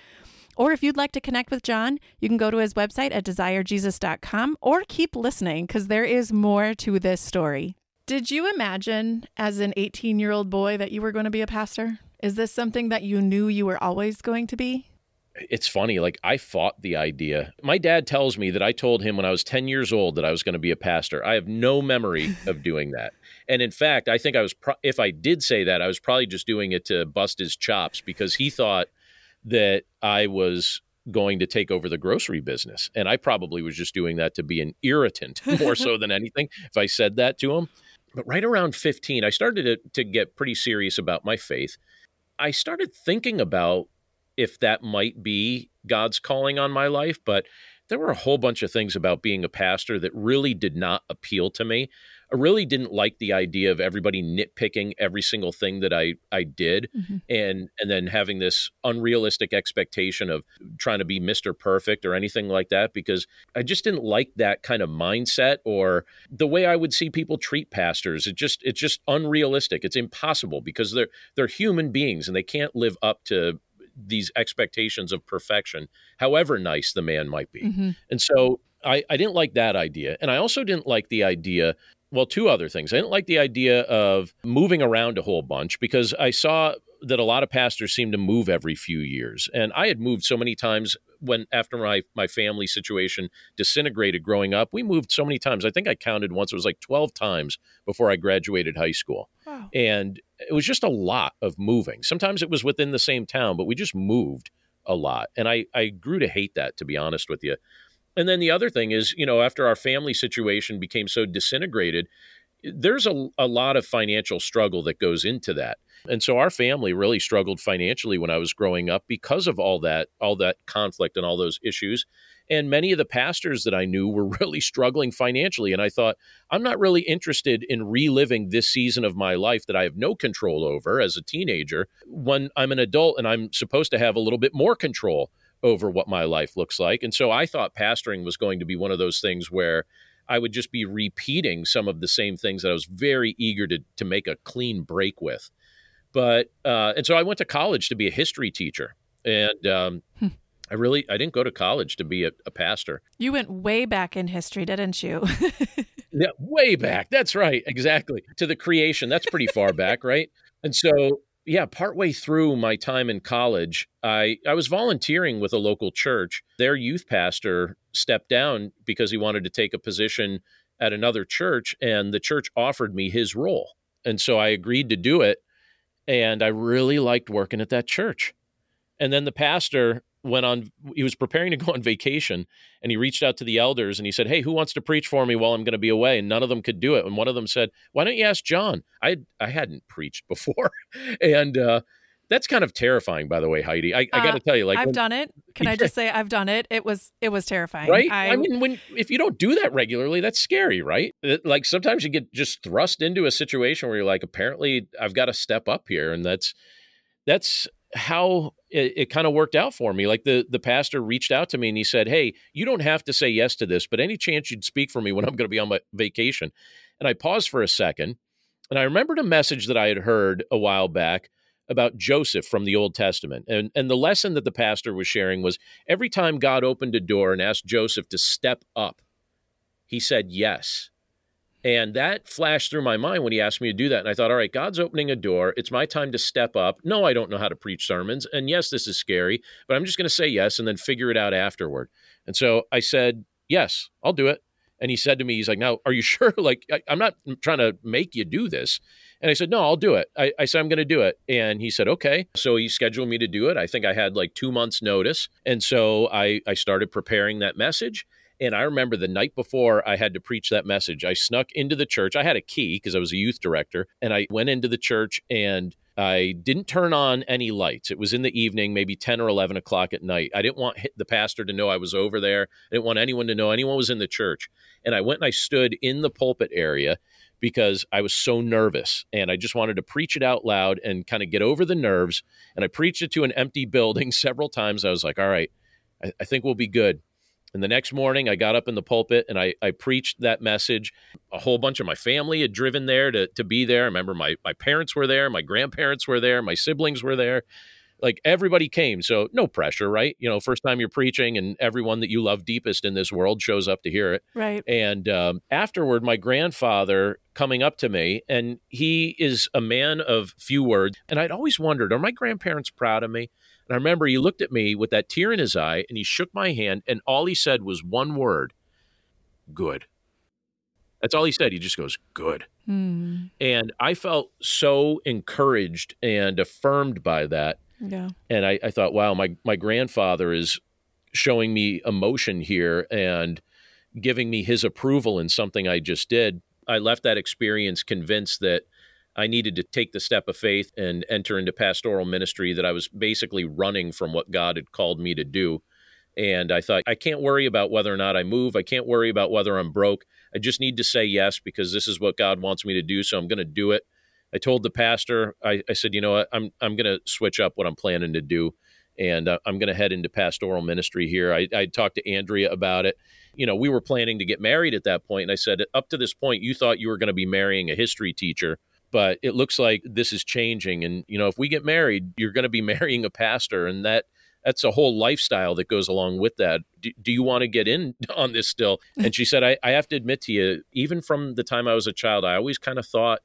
Or if you'd like to connect with John, you can go to his website at desirejesus.com or keep listening because there is more to this story. Did you imagine as an 18 year old boy that you were going to be a pastor? Is this something that you knew you were always going to be? It's funny like i fought the idea. My dad tells me that i told him when i was 10 years old that i was going to be a pastor. I have no memory of doing that. And in fact i think i was pro- if i did say that i was probably just doing it to bust his chops because he thought that i was going to take over the grocery business. And i probably was just doing that to be an irritant more so than anything if i said that to him. But right around 15 i started to, to get pretty serious about my faith. I started thinking about if that might be God's calling on my life, but there were a whole bunch of things about being a pastor that really did not appeal to me. I really didn't like the idea of everybody nitpicking every single thing that I I did mm-hmm. and and then having this unrealistic expectation of trying to be Mr. Perfect or anything like that because I just didn't like that kind of mindset or the way I would see people treat pastors. It just it's just unrealistic. It's impossible because they're they're human beings and they can't live up to these expectations of perfection, however nice the man might be. Mm-hmm. And so I, I didn't like that idea. And I also didn't like the idea well, two other things. I didn't like the idea of moving around a whole bunch because I saw that a lot of pastors seem to move every few years. And I had moved so many times when after my my family situation disintegrated growing up, we moved so many times. I think I counted once it was like 12 times before I graduated high school. Wow. And it was just a lot of moving. Sometimes it was within the same town, but we just moved a lot. And I I grew to hate that to be honest with you. And then the other thing is, you know, after our family situation became so disintegrated, there's a, a lot of financial struggle that goes into that. And so our family really struggled financially when I was growing up because of all that all that conflict and all those issues. And many of the pastors that I knew were really struggling financially and I thought I'm not really interested in reliving this season of my life that I have no control over as a teenager when I'm an adult and I'm supposed to have a little bit more control over what my life looks like. And so I thought pastoring was going to be one of those things where I would just be repeating some of the same things that I was very eager to to make a clean break with. But uh, and so I went to college to be a history teacher, and um, hmm. I really I didn't go to college to be a, a pastor. You went way back in history, didn't you? yeah, way back. That's right, exactly to the creation. That's pretty far back, right? And so yeah, partway through my time in college, I, I was volunteering with a local church. Their youth pastor stepped down because he wanted to take a position at another church, and the church offered me his role. And so I agreed to do it. And I really liked working at that church. And then the pastor went on he was preparing to go on vacation and he reached out to the elders and he said hey who wants to preach for me while i'm going to be away and none of them could do it and one of them said why don't you ask john i i hadn't preached before and uh, that's kind of terrifying, by the way, Heidi. I, I got to uh, tell you, like I've when, done it. Can I just say I've done it? It was it was terrifying, right? I, I, mean, when if you don't do that regularly, that's scary, right? Like sometimes you get just thrust into a situation where you're like, apparently, I've got to step up here, and that's that's how it, it kind of worked out for me. Like the the pastor reached out to me and he said, "Hey, you don't have to say yes to this, but any chance you'd speak for me when I'm going to be on my vacation?" And I paused for a second, and I remembered a message that I had heard a while back about Joseph from the Old Testament. And, and the lesson that the pastor was sharing was every time God opened a door and asked Joseph to step up, he said yes. And that flashed through my mind when he asked me to do that. And I thought, all right, God's opening a door. It's my time to step up. No, I don't know how to preach sermons. And yes, this is scary, but I'm just going to say yes and then figure it out afterward. And so I said, yes, I'll do it. And he said to me, he's like, now, are you sure? Like, I, am not trying to make you do this. And I said, no, I'll do it. I, I said, I'm going to do it. And he said, okay. So he scheduled me to do it. I think I had like two months notice. And so I, I started preparing that message. And I remember the night before I had to preach that message, I snuck into the church. I had a key because I was a youth director. And I went into the church and I didn't turn on any lights. It was in the evening, maybe 10 or 11 o'clock at night. I didn't want the pastor to know I was over there. I didn't want anyone to know anyone was in the church. And I went and I stood in the pulpit area because I was so nervous and I just wanted to preach it out loud and kind of get over the nerves. And I preached it to an empty building several times. I was like, all right, I, I think we'll be good. And the next morning, I got up in the pulpit and I, I preached that message. A whole bunch of my family had driven there to, to be there. I remember my, my parents were there, my grandparents were there, my siblings were there. Like everybody came. So no pressure, right? You know, first time you're preaching and everyone that you love deepest in this world shows up to hear it. Right. And um, afterward, my grandfather coming up to me, and he is a man of few words. And I'd always wondered, are my grandparents proud of me? And I remember he looked at me with that tear in his eye and he shook my hand, and all he said was one word good. That's all he said. He just goes, good. Mm. And I felt so encouraged and affirmed by that. Yeah. And I, I thought, wow, my, my grandfather is showing me emotion here and giving me his approval in something I just did. I left that experience convinced that I needed to take the step of faith and enter into pastoral ministry that I was basically running from what God had called me to do. And I thought, I can't worry about whether or not I move. I can't worry about whether I'm broke. I just need to say yes because this is what God wants me to do. So I'm going to do it. I told the pastor, I, I said, you know what, I'm, I'm going to switch up what I'm planning to do. And uh, I'm going to head into pastoral ministry here. I, I talked to Andrea about it. You know, we were planning to get married at that point, And I said, up to this point, you thought you were going to be marrying a history teacher but it looks like this is changing and you know if we get married you're going to be marrying a pastor and that that's a whole lifestyle that goes along with that. Do, do you want to get in on this still? And she said I, I have to admit to you even from the time i was a child i always kind of thought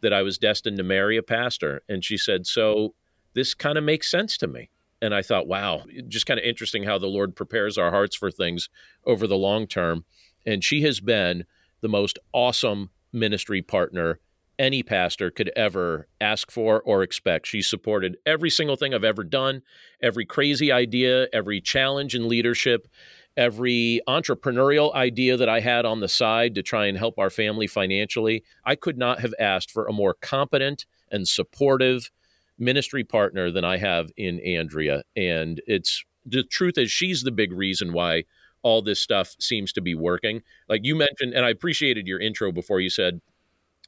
that i was destined to marry a pastor. And she said so this kind of makes sense to me. And i thought wow. Just kind of interesting how the lord prepares our hearts for things over the long term. And she has been the most awesome ministry partner any pastor could ever ask for or expect. She supported every single thing I've ever done, every crazy idea, every challenge in leadership, every entrepreneurial idea that I had on the side to try and help our family financially. I could not have asked for a more competent and supportive ministry partner than I have in Andrea. And it's the truth is, she's the big reason why all this stuff seems to be working. Like you mentioned, and I appreciated your intro before you said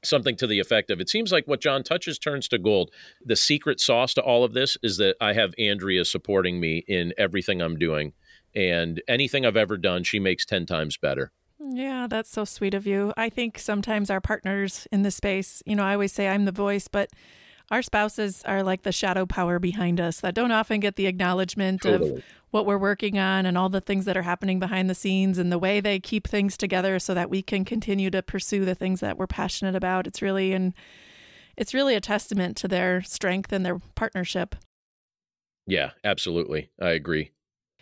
something to the effect of it seems like what John touches turns to gold. The secret sauce to all of this is that I have Andrea supporting me in everything I'm doing. And anything I've ever done, she makes 10 times better. Yeah, that's so sweet of you. I think sometimes our partners in this space, you know, I always say I'm the voice, but our spouses are like the shadow power behind us that don't often get the acknowledgement totally. of what we're working on and all the things that are happening behind the scenes and the way they keep things together so that we can continue to pursue the things that we're passionate about. It's really and it's really a testament to their strength and their partnership. Yeah, absolutely. I agree.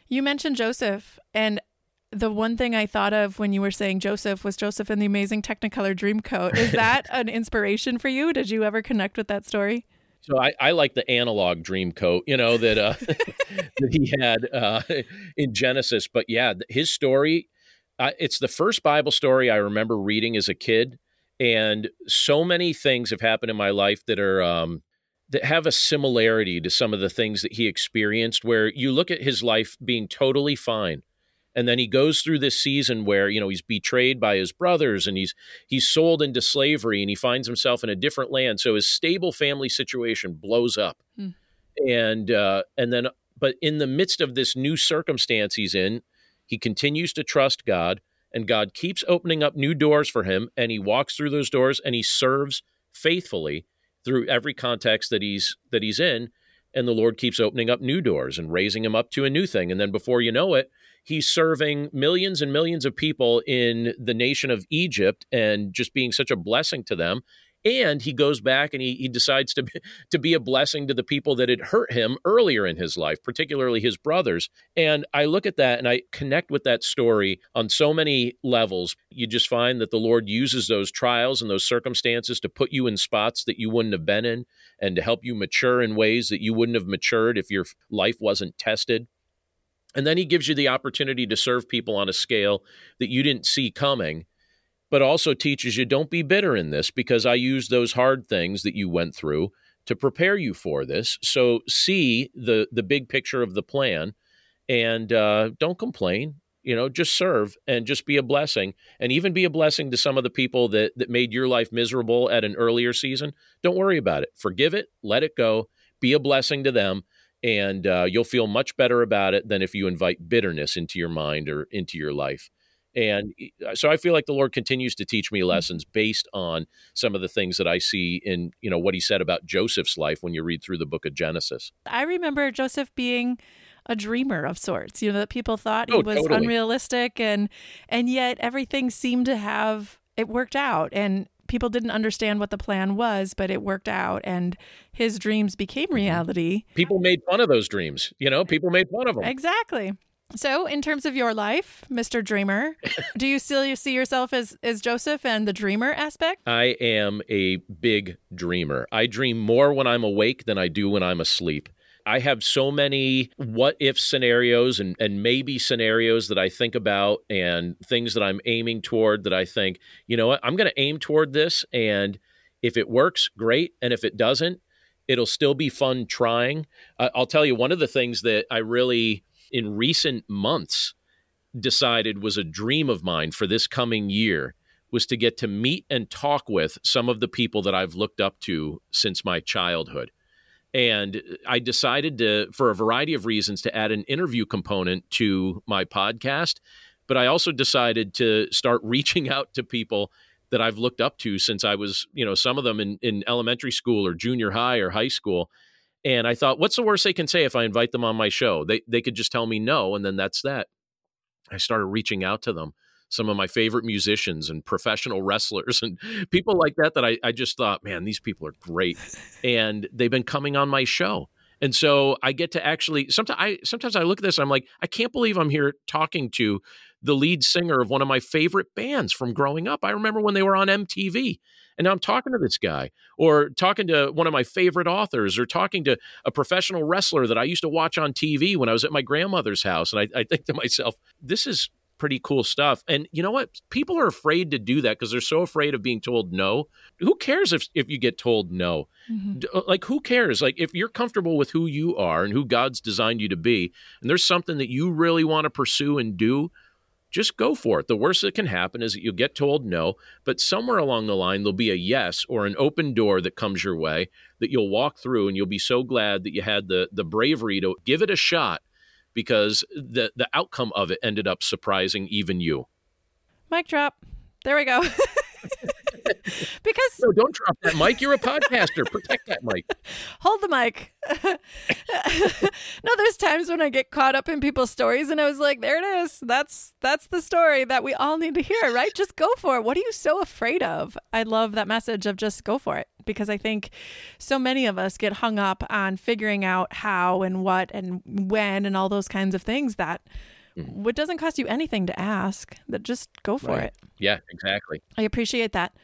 You mentioned Joseph and the one thing I thought of when you were saying Joseph was Joseph in the Amazing Technicolor Dreamcoat. Is that an inspiration for you? Did you ever connect with that story? So I, I like the analog dream coat, you know, that, uh, that he had uh, in Genesis. But yeah, his story, uh, it's the first Bible story I remember reading as a kid. And so many things have happened in my life that are, um, that have a similarity to some of the things that he experienced where you look at his life being totally fine and then he goes through this season where you know he's betrayed by his brothers and he's he's sold into slavery and he finds himself in a different land. So his stable family situation blows up. Hmm. and uh and then but in the midst of this new circumstance he's in he continues to trust god and god keeps opening up new doors for him and he walks through those doors and he serves faithfully through every context that he's that he's in. And the lord keeps opening up new doors and raising him up to a new thing. And then before you know it he's serving millions and millions of people in the nation of Egypt and just being such a blessing to them. And he goes back and he, he decides to be, to be a blessing to the people that had hurt him earlier in his life particularly his brothers. And i look at that and i connect with that story on so many levels. You just find that the lord uses those trials and those circumstances to put you in spots that you wouldn't have been in and to help you mature in ways that you wouldn't have matured if your life wasn't tested and then he gives you the opportunity to serve people on a scale that you didn't see coming but also teaches you don't be bitter in this because I use those hard things that you went through to prepare you for this. So see the the big picture of the plan, and uh, don't complain. You know, just serve and just be a blessing, and even be a blessing to some of the people that that made your life miserable at an earlier season. Don't worry about it. Forgive it. Let it go. Be a blessing to them, and uh, you'll feel much better about it than if you invite bitterness into your mind or into your life. And uh, so I feel like the Lord continues to teach me mm. lessons based on some of the things that I see in, you know, what he said about Joseph's life when you read through the book of Genesis. I remember Joseph being a dreamer of sorts, you know, that people thought he oh, was totally. unrealistic and and yet everything seemed to have it worked out and people didn't understand what the plan was, but it worked out and his dreams became mm-hmm. reality. People made fun of those dreams, you know, people made fun of them. Exactly. So, in terms of your life, Mr. Dreamer, do you still see yourself as as Joseph and the dreamer aspect? I am a big dreamer. I dream more when I'm awake than I do when I'm asleep. I have so many what if scenarios and, and maybe scenarios that I think about and things that I'm aiming toward that I think, you know what, I'm going to aim toward this. And if it works, great. And if it doesn't, it'll still be fun trying. Uh, I'll tell you, one of the things that I really in recent months decided was a dream of mine for this coming year was to get to meet and talk with some of the people that I've looked up to since my childhood. And uh, I decided to, for a variety of reasons, to add an interview component to my podcast. But I also decided to start reaching out to people that I've looked up to since I was, you know, some of them in, in elementary school or junior high or high school. And I thought, what's the worst they can say if I invite them on my show? They they could just tell me no, and then that's that. I started reaching out to them, some of my favorite musicians and professional wrestlers and people like that. That I, I just thought, man, these people are great, and they've been coming on my show. And so I get to actually sometimes I sometimes I look at this I'm like I can't believe I'm here talking to the lead singer of one of my favorite bands from growing up. I remember when they were on MTV and now I'm talking to this guy, or talking to one of my favorite authors, or talking to a professional wrestler that I used to watch on TV when I was at my grandmother's house. And I, I think to myself, this is pretty cool stuff. And you know what? People are afraid to do that because they're so afraid of being told no. Who cares if, if you get told no? Mm-hmm. Uh, like, who cares? Like, if you're comfortable with who you are and who God's designed you to be, and there's something that you really want to pursue and do, just go for it. The worst that can happen is that you'll get told no, but somewhere along the line, there'll be a yes or an open door that comes your way that you'll walk through and you'll be so glad that you had the, the bravery to give it a shot because the, the outcome of it ended up surprising even you. Mic drop. There we go. because no, don't drop that mic. You're a podcaster. Protect that mic. Hold the mic. no, there's times when I get caught up in people's stories, and I was like, "There it is. That's that's the story that we all need to hear, right? Just go for it. What are you so afraid of?" I love that message of just go for it because I think so many of us get hung up on figuring out how and what and when and all those kinds of things that Mm-hmm. It doesn't cost you anything to ask. That just go for right. it. Yeah, exactly. I appreciate that.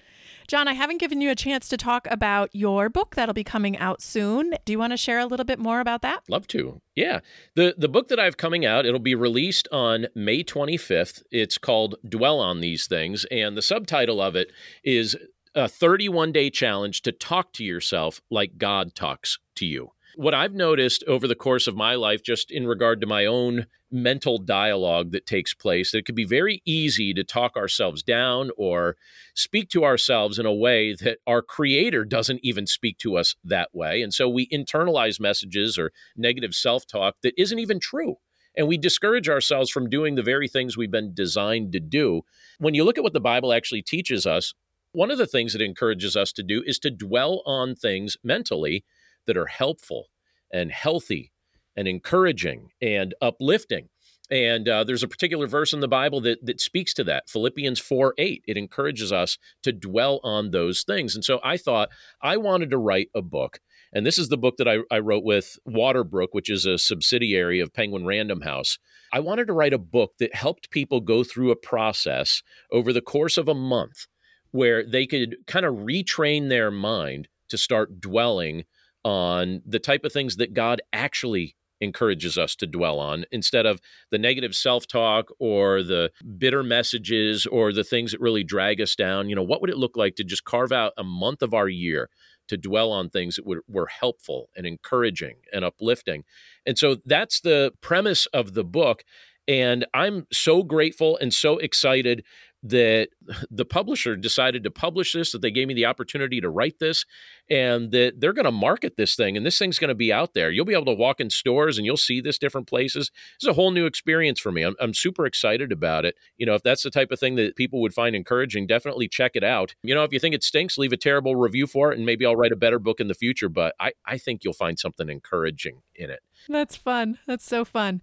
John, I haven't given you a chance to talk about your book that'll be coming out soon. Do you want to share a little bit more about that? Love to. Yeah. The the book that I have coming out, it'll be released on May 25th. It's called Dwell on These Things and the subtitle of it is a 31 day challenge to talk to yourself like God talks to you. What I've noticed over the course of my life, just in regard to my own mental dialogue that takes place, that it could be very easy to talk ourselves down or speak to ourselves in a way that our creator doesn't even speak to us that way. And so we internalize messages or negative self talk that isn't even true and we discourage ourselves from doing the very things we've been designed to do. When you look at what the Bible actually teaches us, one of the things it encourages us to do is to dwell on things mentally that are helpful and healthy and encouraging and uplifting. And uh, there's a particular verse in the Bible that, that speaks to that Philippians 4 8. It encourages us to dwell on those things. And so I thought I wanted to write a book. And this is the book that I, I wrote with Waterbrook, which is a subsidiary of Penguin Random House. I wanted to write a book that helped people go through a process over the course of a month where they could kind of retrain their mind to start dwelling on the type of things that God actually encourages us to dwell on instead of the negative self-talk or the bitter messages or the things that really drag us down. You know what would it look like to just carve out a month of our year to dwell on things that were, were helpful and encouraging and uplifting? And so that's the premise of the book and i'm so grateful and so excited that the publisher decided to publish this, that they gave me the opportunity to write this, and that they're going to market this thing. And this thing's going to be out there. You'll be able to walk in stores and you'll see this different places. It's a whole new experience for me. I'm, I'm super excited about it. You know, if that's the type of thing that people would find encouraging, definitely check it out. You know, if you think it stinks, leave a terrible review for it, and maybe I'll write a better book in the future. But I, I think you'll find something encouraging in it. That's fun. That's so fun.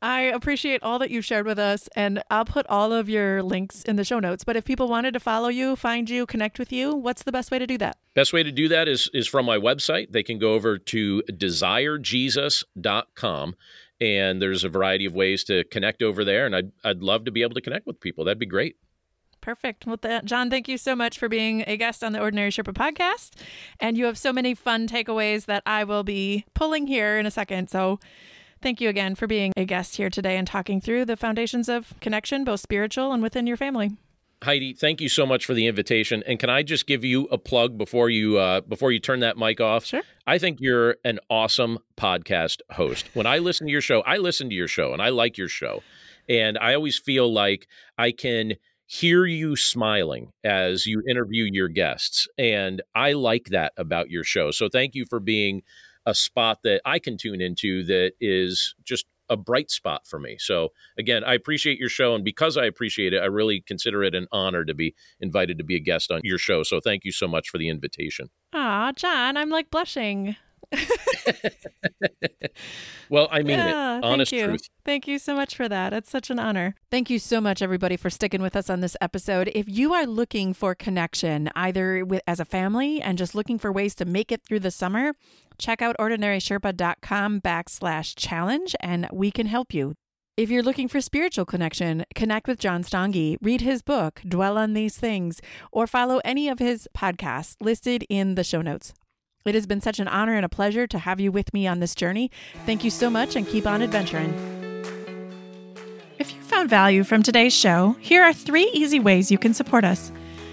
I appreciate all that you've shared with us, and I'll put all of your links in the show notes. But if people wanted to follow you, find you, connect with you, what's the best way to do that? Best way to do that is is from my website. They can go over to desirejesus.com and there's a variety of ways to connect over there and I'd I'd love to be able to connect with people. That'd be great. Perfect. Well, that, John, thank you so much for being a guest on the Ordinary Sherpa podcast. And you have so many fun takeaways that I will be pulling here in a second. So thank you again for being a guest here today and talking through the foundations of connection, both spiritual and within your family. Heidi, thank you so much for the invitation. And can I just give you a plug before you uh, before you turn that mic off? Sure. I think you're an awesome podcast host. When I listen to your show, I listen to your show and I like your show. And I always feel like I can hear you smiling as you interview your guests. And I like that about your show. So thank you for being a spot that I can tune into that is just a bright spot for me. So again, I appreciate your show, and because I appreciate it, I really consider it an honor to be invited to be a guest on your show. So thank you so much for the invitation. Ah, John, I'm like blushing. well, I mean yeah, it. Honest thank you. truth. Thank you so much for that. It's such an honor. Thank you so much, everybody, for sticking with us on this episode. If you are looking for connection, either with as a family and just looking for ways to make it through the summer, check out ordinarysherpa.com backslash challenge and we can help you. If you're looking for spiritual connection, connect with John Stange, read his book, Dwell on These Things, or follow any of his podcasts listed in the show notes. It has been such an honor and a pleasure to have you with me on this journey. Thank you so much and keep on adventuring. If you found value from today's show, here are three easy ways you can support us